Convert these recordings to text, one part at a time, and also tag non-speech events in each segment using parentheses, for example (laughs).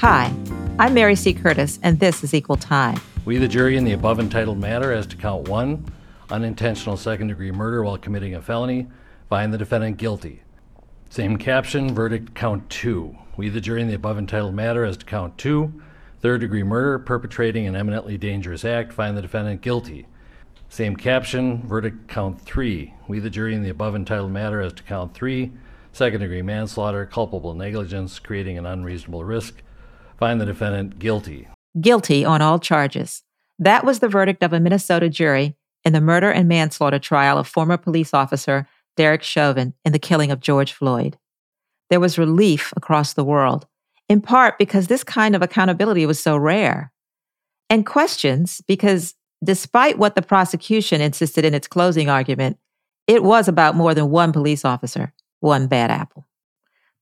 Hi, I'm Mary C. Curtis, and this is Equal Time. We, the jury, in the above entitled matter as to count one, unintentional second degree murder while committing a felony, find the defendant guilty. Same caption, verdict count two. We, the jury, in the above entitled matter as to count two, third degree murder, perpetrating an eminently dangerous act, find the defendant guilty. Same caption, verdict count three. We, the jury, in the above entitled matter as to count three, second degree manslaughter, culpable negligence, creating an unreasonable risk, find the defendant guilty. Guilty on all charges. That was the verdict of a Minnesota jury in the murder and manslaughter trial of former police officer Derek Chauvin in the killing of George Floyd. There was relief across the world, in part because this kind of accountability was so rare. And questions because despite what the prosecution insisted in its closing argument, it was about more than one police officer, one bad apple.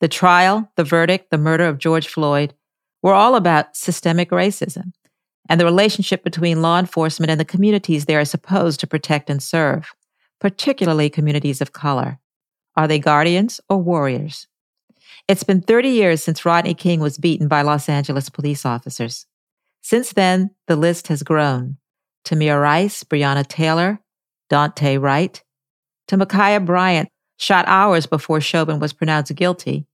The trial, the verdict, the murder of George Floyd were all about systemic racism and the relationship between law enforcement and the communities they are supposed to protect and serve, particularly communities of color. Are they guardians or warriors? It's been 30 years since Rodney King was beaten by Los Angeles police officers. Since then, the list has grown. Tamir Rice, Breonna Taylor, Daunte Wright, to Ma'Khia Bryant, shot hours before Chauvin was pronounced guilty,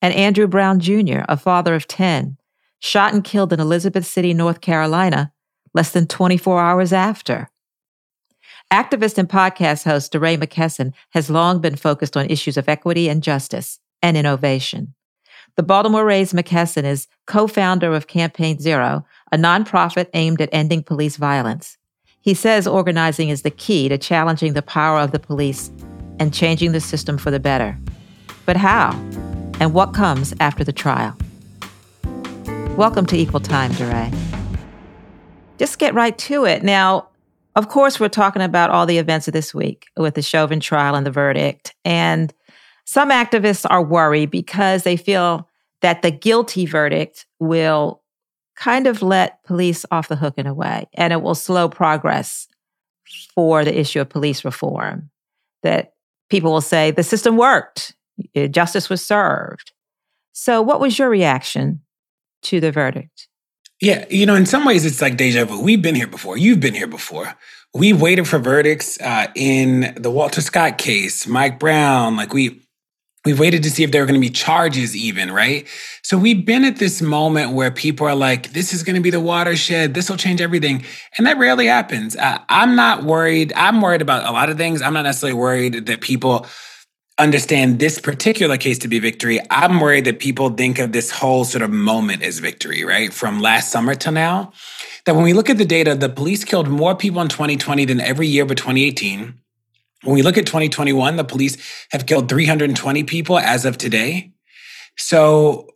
and Andrew Brown Jr., a father of 10, shot and killed in Elizabeth City, North Carolina, less than 24 hours after. Activist and podcast host DeRay McKesson has long been focused on issues of equity and justice and innovation. The Baltimore raised McKesson is co founder of Campaign Zero, a nonprofit aimed at ending police violence. He says organizing is the key to challenging the power of the police and changing the system for the better. But how? And what comes after the trial? Welcome to Equal Time, DeRay. Just get right to it. Now, of course, we're talking about all the events of this week with the Chauvin trial and the verdict. And some activists are worried because they feel that the guilty verdict will kind of let police off the hook in a way, and it will slow progress for the issue of police reform. That people will say the system worked, justice was served. So, what was your reaction to the verdict? Yeah, you know, in some ways it's like deja vu. We've been here before. You've been here before. We've waited for verdicts uh, in the Walter Scott case, Mike Brown. Like we, we've waited to see if there are going to be charges, even right. So we've been at this moment where people are like, "This is going to be the watershed. This will change everything," and that rarely happens. Uh, I'm not worried. I'm worried about a lot of things. I'm not necessarily worried that people understand this particular case to be victory, I'm worried that people think of this whole sort of moment as victory, right? From last summer to now. That when we look at the data, the police killed more people in 2020 than every year but 2018. When we look at 2021, the police have killed 320 people as of today. So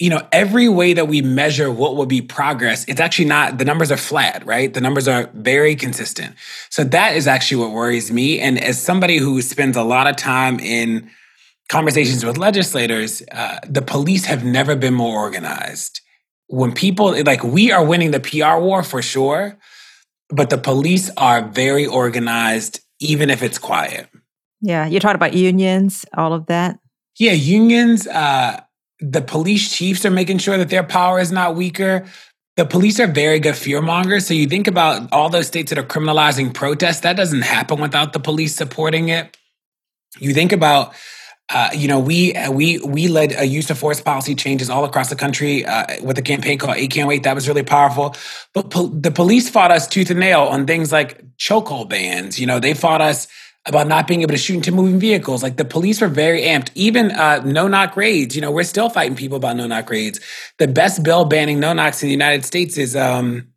you know, every way that we measure what will be progress, it's actually not, the numbers are flat, right? The numbers are very consistent. So that is actually what worries me. And as somebody who spends a lot of time in conversations with legislators, uh, the police have never been more organized. When people, like, we are winning the PR war for sure, but the police are very organized, even if it's quiet. Yeah. You talked about unions, all of that. Yeah. Unions, uh, the police chiefs are making sure that their power is not weaker. The police are very good fear mongers. So you think about all those states that are criminalizing protests, that doesn't happen without the police supporting it. You think about uh, you know, we we we led a use of force policy changes all across the country uh, with a campaign called "Eight Can't Wait." That was really powerful. But po- the police fought us tooth and nail on things like chokehold bans. You know, they fought us about not being able to shoot into moving vehicles. Like the police were very amped. Even uh, no knock raids. You know, we're still fighting people about no knock raids. The best bill banning no knocks in the United States is um,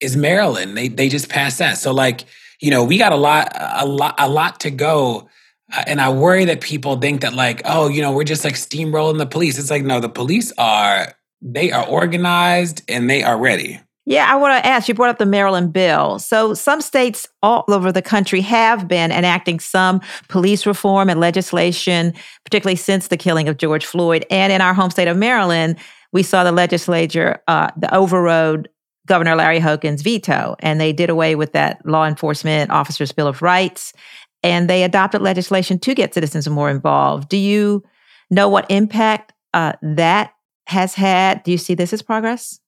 is Maryland. They they just passed that. So like you know, we got a lot a lot a lot to go. Uh, and I worry that people think that like, oh, you know, we're just like steamrolling the police. It's like no, the police are they are organized and they are ready. Yeah, I want to ask you brought up the Maryland bill. So, some states all over the country have been enacting some police reform and legislation, particularly since the killing of George Floyd. And in our home state of Maryland, we saw the legislature, uh, the overrode Governor Larry Hogan's veto, and they did away with that law enforcement officers' bill of rights, and they adopted legislation to get citizens more involved. Do you know what impact uh, that has had. Do you see this as progress?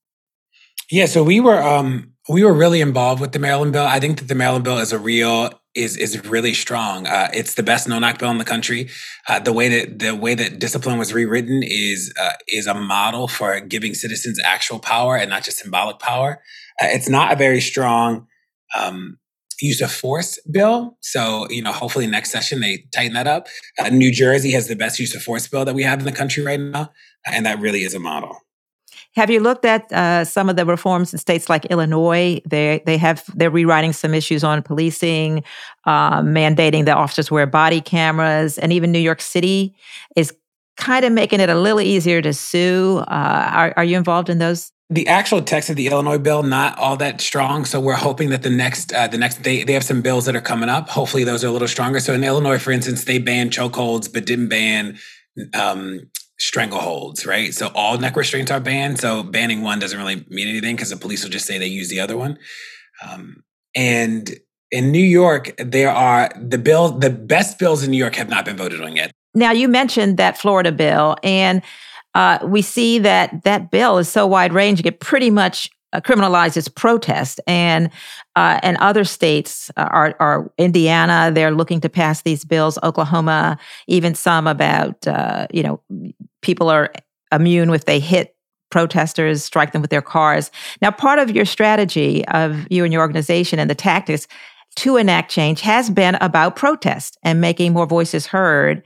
Yeah, so we were um we were really involved with the Maryland bill. I think that the Maryland bill is a real is is really strong. Uh, it's the best no knock bill in the country. Uh, the way that the way that discipline was rewritten is uh, is a model for giving citizens actual power and not just symbolic power. Uh, it's not a very strong um, use of force bill. So you know, hopefully next session they tighten that up. Uh, New Jersey has the best use of force bill that we have in the country right now, and that really is a model. Have you looked at uh, some of the reforms in states like Illinois? They they have they're rewriting some issues on policing, uh, mandating that officers wear body cameras, and even New York City is kind of making it a little easier to sue. Uh, are, are you involved in those? The actual text of the Illinois bill not all that strong, so we're hoping that the next uh, the next they they have some bills that are coming up. Hopefully, those are a little stronger. So in Illinois, for instance, they banned chokeholds but didn't ban um, strangleholds, right? So all neck restraints are banned. So banning one doesn't really mean anything because the police will just say they use the other one. Um, and in New York, there are the bill, the best bills in New York have not been voted on yet. Now you mentioned that Florida bill, and uh, we see that that bill is so wide ranging; it pretty much uh, criminalizes protest, and uh, and other states are, are Indiana. They're looking to pass these bills. Oklahoma, even some about uh, you know people are immune if they hit protesters, strike them with their cars. Now, part of your strategy of you and your organization and the tactics to enact change has been about protest and making more voices heard.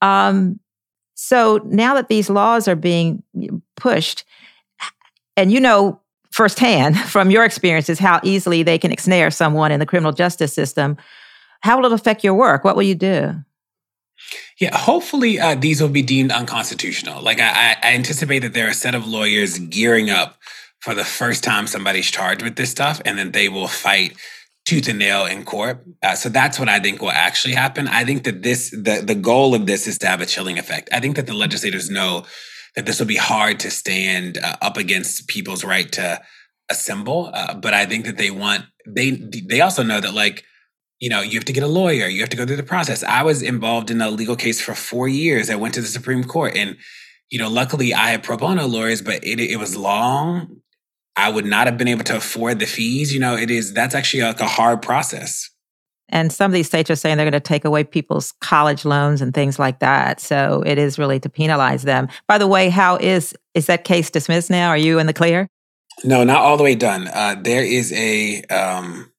Um, so now that these laws are being pushed, and you know firsthand (laughs) from your experiences how easily they can ensnare someone in the criminal justice system, how will it affect your work? What will you do? Yeah, hopefully uh, these will be deemed unconstitutional. Like I, I anticipate that there are a set of lawyers gearing up for the first time somebody's charged with this stuff, and then they will fight tooth and nail in court. Uh, so that's what I think will actually happen. I think that this the the goal of this is to have a chilling effect. I think that the legislators know that this will be hard to stand uh, up against people's right to assemble, uh, but I think that they want they they also know that like you know, you have to get a lawyer, you have to go through the process. I was involved in a legal case for four years. I went to the Supreme Court and, you know, luckily I had pro bono lawyers, but it, it was long. I would not have been able to afford the fees. You know, it is, that's actually like a hard process. And some of these states are saying they're going to take away people's college loans and things like that. So it is really to penalize them. By the way, how is is that case dismissed now? Are you in the clear? No, not all the way done. Uh, there is a um,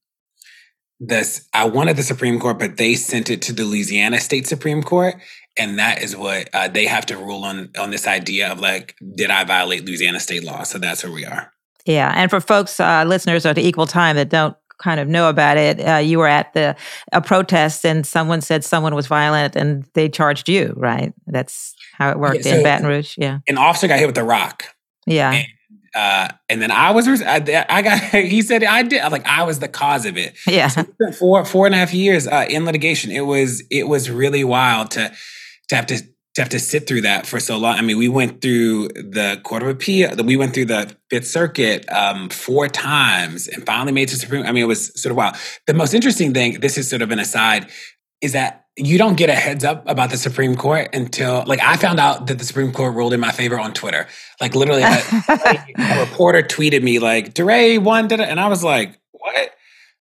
this I wanted the Supreme Court, but they sent it to the Louisiana State Supreme Court, and that is what uh, they have to rule on on this idea of like, did I violate Louisiana state law? So that's where we are. Yeah, and for folks, uh, listeners at the Equal Time that don't kind of know about it, uh, you were at the a protest, and someone said someone was violent, and they charged you. Right? That's how it worked yeah, so in Baton Rouge. Yeah, an officer got hit with a rock. Yeah. And uh, and then I was, I, I, got, (laughs) he said I did, like I was the cause of it. Yeah. So four, four and a half years uh, in litigation. It was, it was really wild to, to have to, to have to sit through that for so long. I mean, we went through the Court of Appeal, we went through the Fifth Circuit um, four times and finally made to Supreme. I mean, it was sort of wild. The most interesting thing, this is sort of an aside, is that you don't get a heads up about the Supreme Court until like I found out that the Supreme Court ruled in my favor on Twitter. Like literally, a, (laughs) a reporter tweeted me like DeRay won, and I was like, what?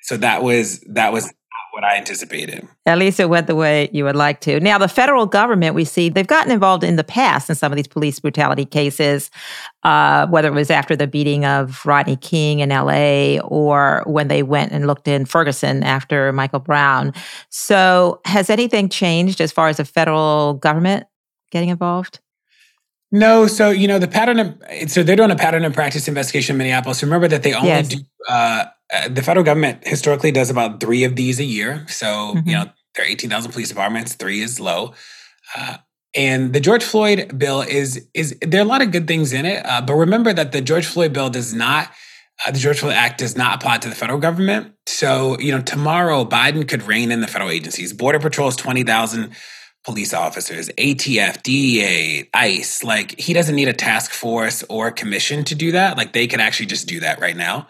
So that was that was what I anticipated. At least it went the way you would like to. Now, the federal government, we see they've gotten involved in the past in some of these police brutality cases, uh, whether it was after the beating of Rodney King in LA or when they went and looked in Ferguson after Michael Brown. So, has anything changed as far as the federal government getting involved? No, so you know the pattern of so they're doing a pattern and practice investigation in Minneapolis. Remember that they only yes. do uh, uh, the federal government historically does about three of these a year. So mm-hmm. you know there are eighteen thousand police departments. Three is low, uh, and the George Floyd bill is is there are a lot of good things in it. Uh, but remember that the George Floyd bill does not. Uh, the George Floyd Act does not apply to the federal government. So, you know, tomorrow Biden could rein in the federal agencies. Border Patrol is 20,000 police officers, ATF, DEA, ICE. Like he doesn't need a task force or a commission to do that. Like they could actually just do that right now.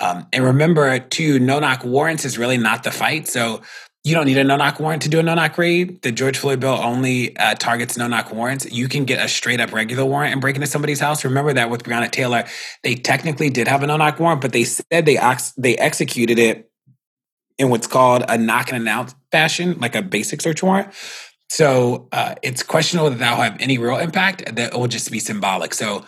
Um, and remember, too, no knock warrants is really not the fight. So you don't need a no knock warrant to do a no knock raid. The George Floyd bill only uh, targets no knock warrants. You can get a straight up regular warrant and break into somebody's house. Remember that with Breonna Taylor, they technically did have a no knock warrant, but they said they ex- they executed it in what's called a knock and announce fashion, like a basic search warrant. So uh, it's questionable that that will have any real impact. That will just be symbolic. So,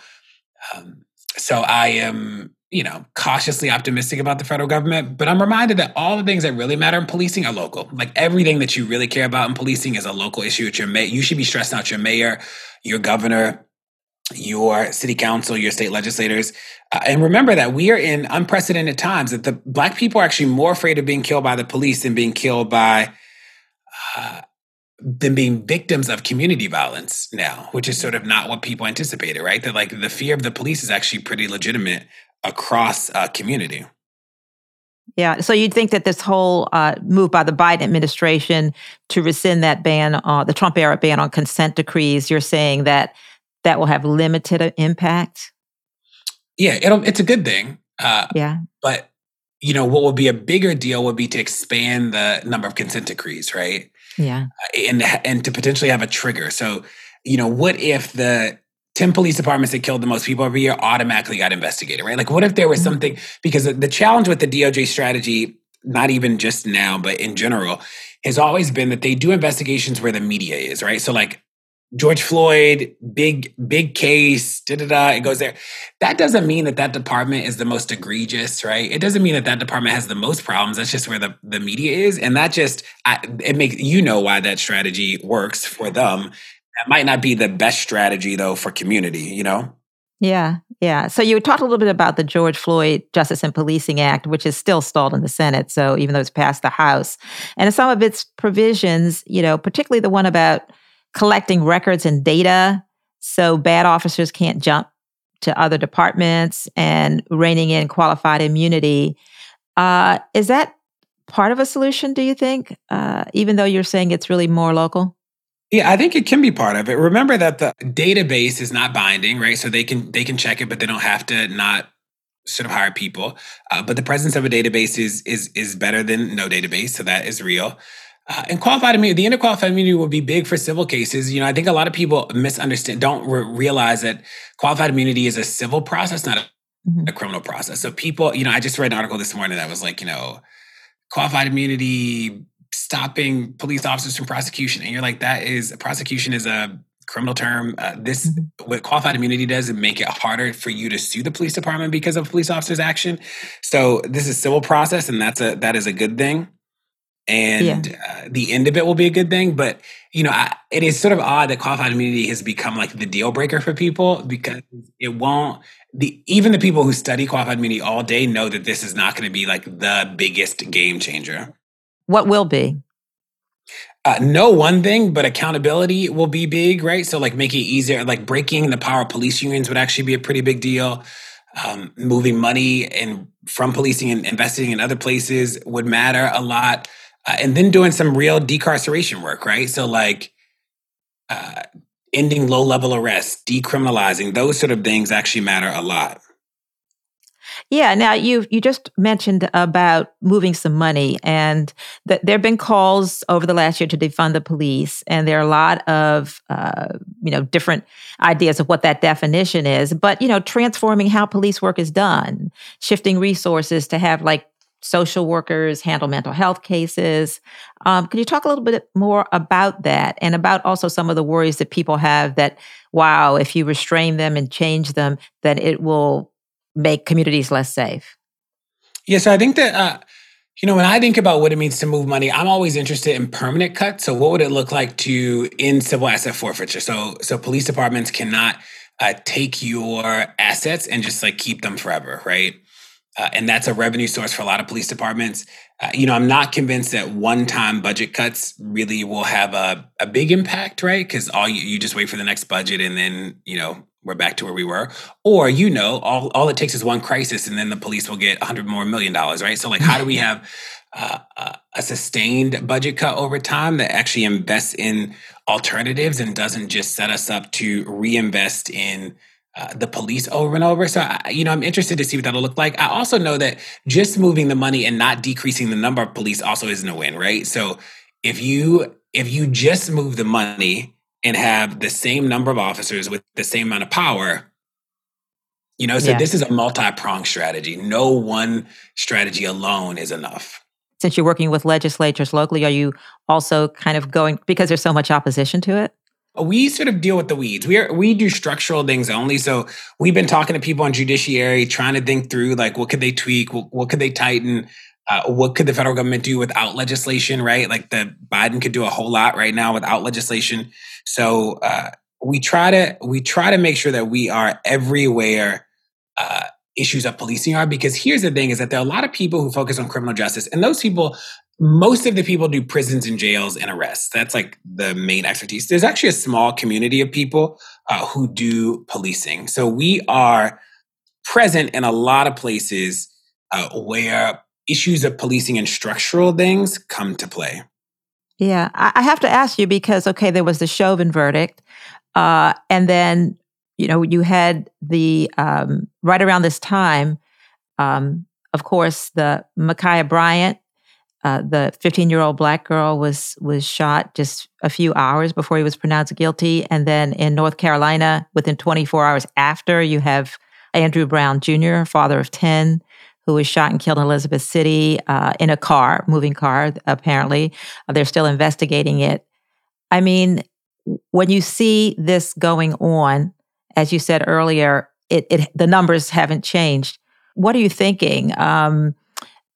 um, so I am you know, cautiously optimistic about the federal government, but I'm reminded that all the things that really matter in policing are local. Like everything that you really care about in policing is a local issue. It's your. You should be stressing out your mayor, your governor, your city council, your state legislators. Uh, and remember that we are in unprecedented times that the black people are actually more afraid of being killed by the police than being killed by uh, than being victims of community violence now, which is sort of not what people anticipated, right? That like the fear of the police is actually pretty legitimate across a community. Yeah. So you'd think that this whole uh, move by the Biden administration to rescind that ban, uh, the Trump era ban on consent decrees, you're saying that that will have limited impact? Yeah, it'll, it's a good thing. Uh, yeah. But, you know, what would be a bigger deal would be to expand the number of consent decrees, right? Yeah. Uh, and, and to potentially have a trigger. So, you know, what if the 10 police departments that killed the most people every year automatically got investigated, right? Like, what if there was mm-hmm. something? Because the challenge with the DOJ strategy, not even just now, but in general, has always been that they do investigations where the media is, right? So, like, George Floyd, big, big case, da da da, it goes there. That doesn't mean that that department is the most egregious, right? It doesn't mean that that department has the most problems. That's just where the, the media is. And that just, I, it makes, you know, why that strategy works for them. That might not be the best strategy though for community, you know? Yeah, yeah. So you talked a little bit about the George Floyd Justice and Policing Act, which is still stalled in the Senate. So even though it's passed the House, and some of its provisions, you know, particularly the one about collecting records and data, so bad officers can't jump to other departments and reining in qualified immunity. Uh, is that part of a solution? Do you think? Uh, even though you're saying it's really more local. Yeah, I think it can be part of it. Remember that the database is not binding, right? So they can they can check it, but they don't have to not sort of hire people. Uh, but the presence of a database is is is better than no database, so that is real. Uh, and qualified immunity, the underqualified immunity will be big for civil cases. You know, I think a lot of people misunderstand, don't re- realize that qualified immunity is a civil process, not a, mm-hmm. a criminal process. So people, you know, I just read an article this morning that was like, you know, qualified immunity stopping police officers from prosecution. And you're like, that is prosecution is a criminal term. Uh, this mm-hmm. what qualified immunity does is make it harder for you to sue the police department because of police officers' action. So this is civil process, and that's a that is a good thing. And yeah. uh, the end of it will be a good thing, but you know, I, it is sort of odd that qualified immunity has become like the deal breaker for people because it won't. The even the people who study qualified immunity all day know that this is not going to be like the biggest game changer. What will be? Uh, no one thing, but accountability will be big, right? So, like, making it easier, like breaking the power of police unions would actually be a pretty big deal. Um, moving money and from policing and investing in other places would matter a lot. Uh, and then doing some real decarceration work, right? So, like, uh, ending low level arrests, decriminalizing, those sort of things actually matter a lot. Yeah. Now you you just mentioned about moving some money, and that there have been calls over the last year to defund the police, and there are a lot of uh, you know different ideas of what that definition is. But you know, transforming how police work is done, shifting resources to have like social workers handle mental health cases. Um, could you talk a little bit more about that and about also some of the worries that people have that, wow, if you restrain them and change them, then it will make communities less safe? Yes, I think that, uh, you know, when I think about what it means to move money, I'm always interested in permanent cuts. So, what would it look like to end civil asset forfeiture? So, so police departments cannot uh, take your assets and just like keep them forever, right? Uh, and that's a revenue source for a lot of police departments. Uh, you know, I'm not convinced that one-time budget cuts really will have a, a big impact, right? Because all you, you just wait for the next budget and then you know we're back to where we were. Or, you know, all, all it takes is one crisis and then the police will get 100 more million dollars, right? So, like, how do we (laughs) have uh, a sustained budget cut over time that actually invests in alternatives and doesn't just set us up to reinvest in uh, the police over and over. So, I, you know, I'm interested to see what that'll look like. I also know that just moving the money and not decreasing the number of police also isn't a win, right? So, if you if you just move the money and have the same number of officers with the same amount of power, you know, so yeah. this is a multi-pronged strategy. No one strategy alone is enough. Since you're working with legislatures locally, are you also kind of going because there's so much opposition to it? we sort of deal with the weeds. We are we do structural things only. So we've been talking to people on judiciary, trying to think through like what could they tweak, what, what could they tighten, uh, what could the federal government do without legislation, right? Like the Biden could do a whole lot right now without legislation. So uh, we try to we try to make sure that we are everywhere. Uh, issues of policing are because here's the thing is that there are a lot of people who focus on criminal justice and those people most of the people do prisons and jails and arrests. That's like the main expertise. There's actually a small community of people uh, who do policing. So we are present in a lot of places uh, where issues of policing and structural things come to play. Yeah, I have to ask you because okay, there was the Chauvin verdict, uh, and then you know you had the um, right around this time, um, of course, the Ma'Khia Bryant uh, the 15 year old black girl was was shot just a few hours before he was pronounced guilty, and then in North Carolina, within 24 hours after, you have Andrew Brown Jr., father of 10, who was shot and killed in Elizabeth City uh, in a car, moving car. Apparently, uh, they're still investigating it. I mean, when you see this going on, as you said earlier, it, it the numbers haven't changed. What are you thinking? Um,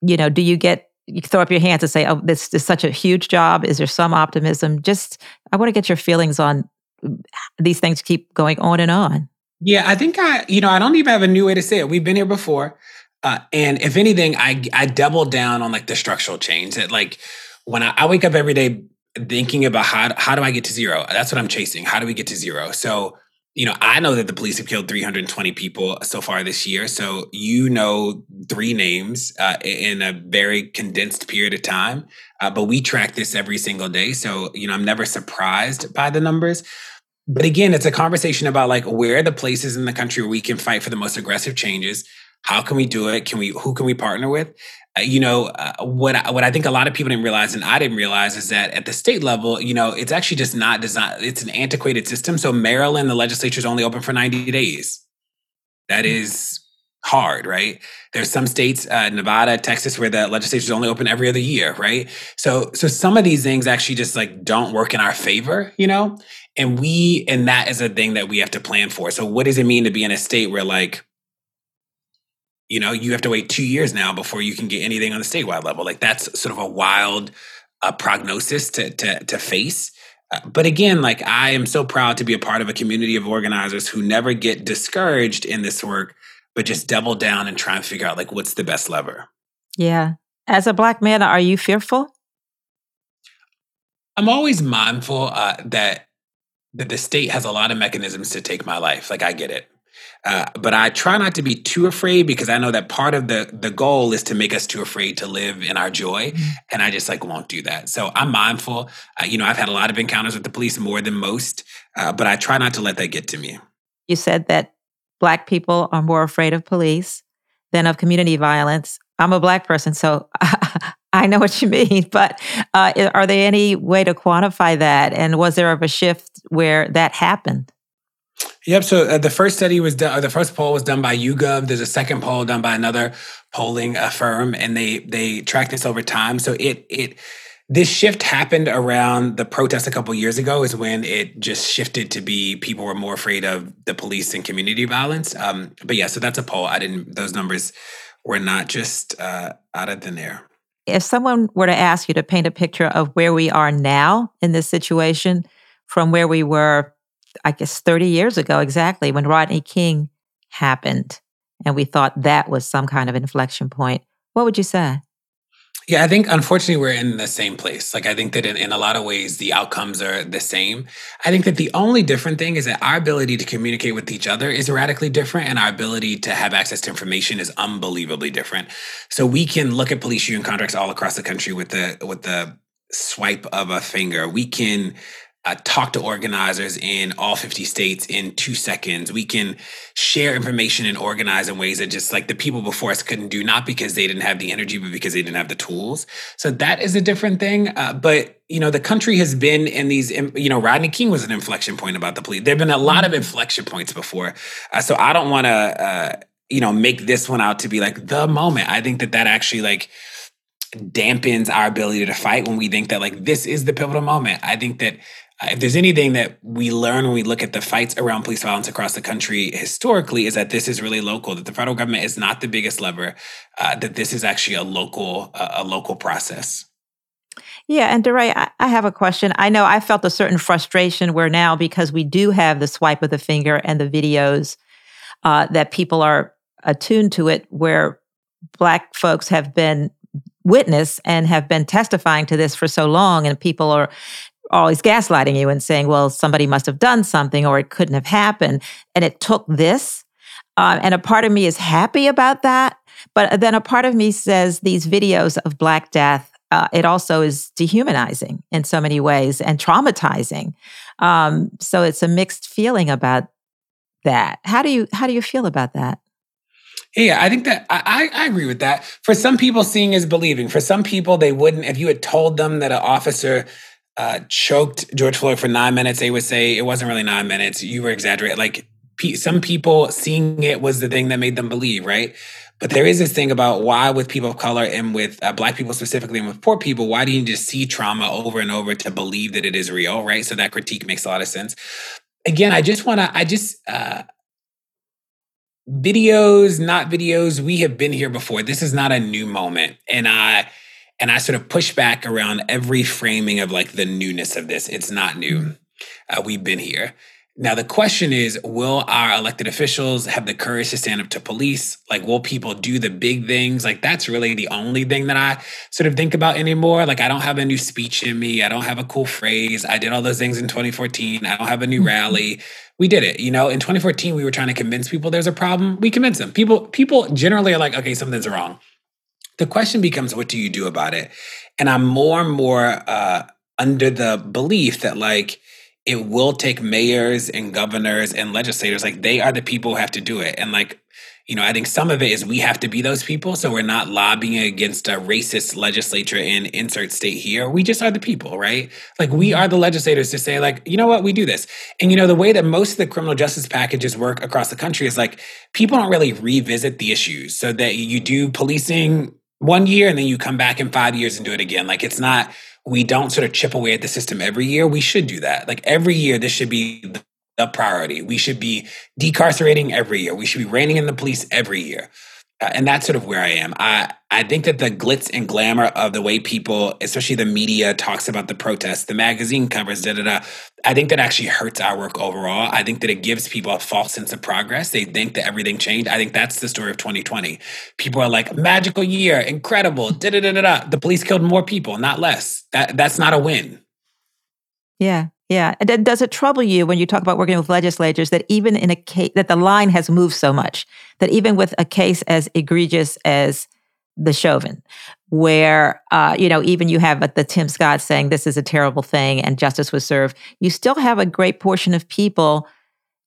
you know, do you get you throw up your hands and say, "Oh, this is such a huge job." Is there some optimism? Just, I want to get your feelings on these things keep going on and on. Yeah, I think I, you know, I don't even have a new way to say it. We've been here before, uh, and if anything, I I double down on like the structural change. That like when I, I wake up every day thinking about how how do I get to zero? That's what I'm chasing. How do we get to zero? So you know, I know that the police have killed 320 people so far this year. So you know three names uh, in a very condensed period of time. Uh, but we track this every single day. So, you know, I'm never surprised by the numbers. But again, it's a conversation about like where are the places in the country where we can fight for the most aggressive changes. How can we do it? Can we? Who can we partner with? Uh, you know, uh, what I, what I think a lot of people didn't realize, and I didn't realize, is that at the state level, you know, it's actually just not designed. It's an antiquated system. So Maryland, the legislature is only open for ninety days. That mm. hard, right? There's some states, uh, Nevada, Texas, where the legislature is only open every other year, right? So, so some of these things actually just like don't work in our favor, you know. And we, and that is a thing that we have to plan for. So, what does it mean to be in a state where like you know you have to wait two years now before you can get anything on the statewide level. Like that's sort of a wild uh, prognosis to to, to face. Uh, but again like i am so proud to be a part of a community of organizers who never get discouraged in this work but just double down and try and figure out like what's the best lever. Yeah. As a black man are you fearful? I'm always mindful uh, that that the state has a lot of mechanisms to take my life. Like i get it uh, but I try not to be too afraid because I know that part of the the goal is to make us too afraid to live in our joy, mm-hmm. and I just like won't do that. So I'm mindful. Uh, you know, I've had a lot of encounters with the police, more than most, uh, but I try not to let that get to me. You said that black people are more afraid of police than of community violence. I'm a black person, so (laughs) I know what you mean. (laughs) But uh, are there any way to quantify that? And was there ever a shift where that happened? Yep. So uh, the first study was done. the first poll was done by YouGov. There's a second poll done by another polling uh, firm, and they they track this over time. So it it this shift happened around the protest a couple years ago. Is when it just shifted to be people were more afraid of the police and community violence. Um, but yeah, so that's a poll. I didn't. Those numbers were not just uh, out of thin air. If someone were to ask you to paint a picture of where we are now in this situation from where we were I guess, 30 years ago exactly when Rodney King happened. And we thought that was some kind of inflection point. What would you say? Yeah, I think unfortunately we're in the same place. Like, I think that in, in a lot of ways, the outcomes are the same. I think that the only different thing is that our ability to communicate with each other is radically different, and our ability to have access to information is unbelievably different. So we can look at police union contracts all across the country with the with the swipe of a finger. We can uh, talk to organizers in all 50 states in two seconds. We can share information and organize in ways that just like the people before us couldn't do, not because they didn't have the energy, but because they didn't have the tools. So that is a different thing. Uh, but, you know, the country has been in these, you know, Rodney King was an inflection point about the police. There have been a lot of inflection points before. Uh, so I don't want to, uh, you know, make this one out to be like the moment. I think that that actually like, dampens our ability to fight when we think that like this is the pivotal moment. I think that if there's anything that we learn when we look at the fights around police violence across the country historically is that this is really local that the federal government is not the biggest lever uh, that this is actually a local uh, a local process. Yeah and DeRay, I, I have a question. I know i felt a certain frustration where now because we do have the swipe of the finger and the videos uh, that people are attuned to it where black folks have been witness and have been testifying to this for so long and people are always gaslighting you and saying, well, somebody must have done something or it couldn't have happened. And it took this. Uh, and a part of me is happy about that. But then a part of me says these videos of Black Death, uh, it also is dehumanizing in so many ways and traumatizing. Um, so it's a mixed feeling about that. How do you how do you feel about that? Yeah, I think that I, I agree with that. For some people, seeing is believing. For some people, they wouldn't. If you had told them that an officer uh, choked George Floyd for nine minutes, they would say it wasn't really nine minutes. You were exaggerating. Like some people seeing it was the thing that made them believe, right? But there is this thing about why, with people of color and with uh, Black people specifically, and with poor people, why do you just see trauma over and over to believe that it is real, right? So that critique makes a lot of sense. Again, I just want to, I just, uh, videos, not videos, we have been here before. This is not a new moment. And I, and I sort of push back around every framing of like the newness of this. It's not new. Mm-hmm. Uh, we've been here. Now, the question is will our elected officials have the courage to stand up to police? Like, will people do the big things? Like, that's really the only thing that I sort of think about anymore. Like, I don't have a new speech in me. I don't have a cool phrase. I did all those things in 2014. I don't have a new mm-hmm. rally. We did it. You know, in 2014, we were trying to convince people there's a problem. We convinced them. People, people generally are like, okay, something's wrong. The question becomes, what do you do about it? And I'm more and more uh, under the belief that like it will take mayors and governors and legislators, like they are the people who have to do it. And like you know, I think some of it is we have to be those people. So we're not lobbying against a racist legislature in insert state here. We just are the people, right? Like we mm-hmm. are the legislators to say, like, you know what, we do this. And you know, the way that most of the criminal justice packages work across the country is like people don't really revisit the issues. So that you do policing one year and then you come back in five years and do it again. Like it's not, we don't sort of chip away at the system every year. We should do that. Like every year, this should be the priority. We should be decarcerating every year. We should be reining in the police every year. Uh, and that's sort of where I am. I I think that the glitz and glamour of the way people, especially the media, talks about the protests, the magazine covers, da da da. I think that actually hurts our work overall. I think that it gives people a false sense of progress. They think that everything changed. I think that's the story of 2020. People are like, magical year, incredible, da da da da da. The police killed more people, not less. That that's not a win. Yeah, yeah. And does it trouble you when you talk about working with legislators that even in a case that the line has moved so much that even with a case as egregious as the Chauvin, where uh, you know even you have the Tim Scott saying this is a terrible thing and justice was served, you still have a great portion of people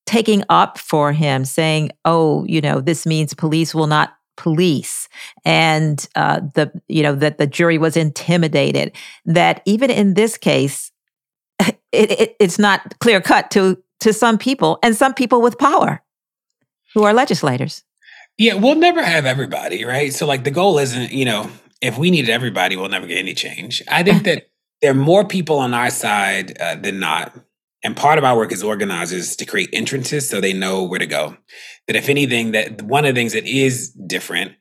taking up for him, saying, "Oh, you know, this means police will not police and uh, the you know that the jury was intimidated that even in this case it, it, it's not clear cut to to some people and some people with power who are legislators. Yeah, we'll never have everybody, right? So like the goal isn't, you know, if we needed everybody, we'll never get any change. I think that (laughs) there are more people on our side uh, than not. And part of our work as organizers to create entrances so they know where to go. That if anything, that one of the things that is different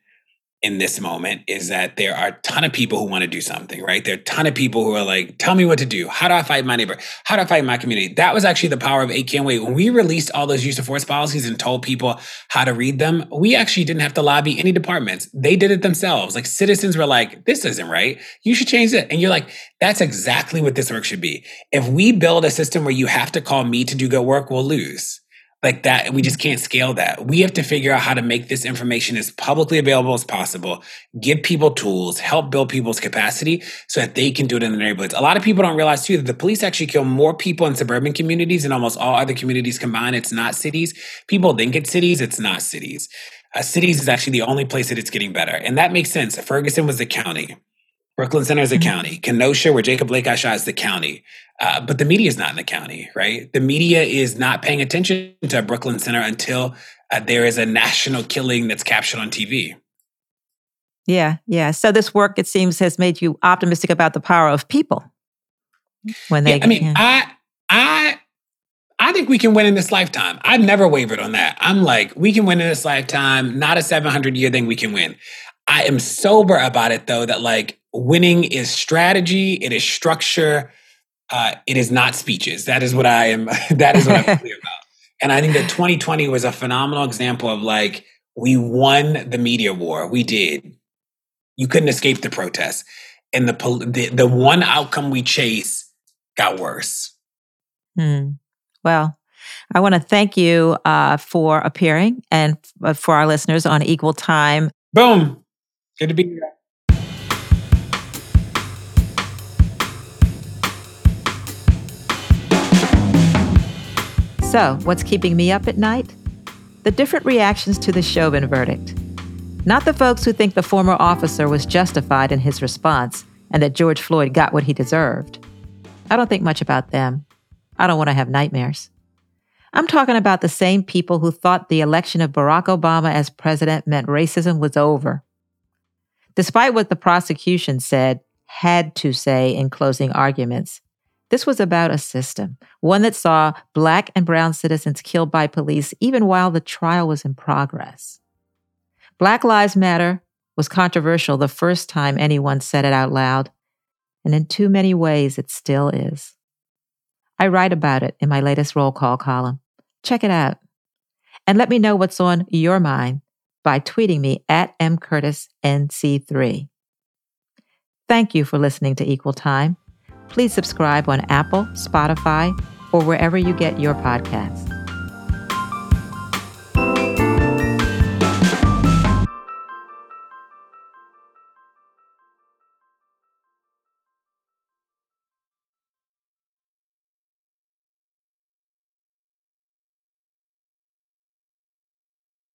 in this moment is that there are a ton of people who want to do something, right? There are a ton of people who are like, tell me what to do. How do I fight my neighbor? How do I fight my community? That was actually the power of Eight Can't Wait. When we released all those use of force policies and told people how to read them, we actually didn't have to lobby any departments. They did it themselves. Like citizens were like, this isn't right. You should change it. And you're like, that's exactly what this work should be. If we build a system where you have to call me to do good work, we'll lose. Like that we just can't scale that. We have to figure out how to make this information as publicly available as possible give people tools help build people's capacity so that they can do it in the neighborhoods. A lot of people don't realize too that the police actually kill more people in suburban communities than almost all other communities combined. It's not cities. People think it's cities it's not cities. Uh, cities is actually the only place that it's getting better and that makes sense. Ferguson was the county Brooklyn Center is a mm-hmm. county. Kenosha, where Jacob Blake got shot, is the county. Uh, but the media is not in the county, right? The media is not paying attention to Brooklyn Center until uh, there is a national killing that's captured on TV. Yeah, yeah. So this work, it seems, has made you optimistic about the power of people. When they, yeah, I mean, yeah. I, I, I think we can win in this lifetime. I've never wavered on that. I'm like, we can win in this lifetime. Not a 700 year thing. We can win. I am sober about it though. That like winning is strategy, it is structure, uh, it is not speeches. That is what I am. (laughs) that is what I'm clear (laughs) about. And I think that 2020 was a phenomenal example of like we won the media war. We did. You couldn't escape the protests, and the the, the one outcome we chase got worse. Hmm. Well, I want to thank you uh, for appearing and uh, for our listeners on Equal Time. Boom. Good to be here. So, what's keeping me up at night? The different reactions to the Chauvin verdict. Not the folks who think the former officer was justified in his response and that George Floyd got what he deserved. I don't think much about them. I don't want to have nightmares. I'm talking about the same people who thought the election of Barack Obama as president meant racism was over. Despite what the prosecution said, had to say in closing arguments, this was about a system, one that saw Black and Brown citizens killed by police even while the trial was in progress. Black Lives Matter was controversial the first time anyone said it out loud, and in too many ways it still is. I write about it in my latest roll call column. Check it out. And let me know what's on your mind by tweeting me at mcurtisnc3. Thank you for listening to Equal Time. Please subscribe on Apple, Spotify, or wherever you get your podcasts.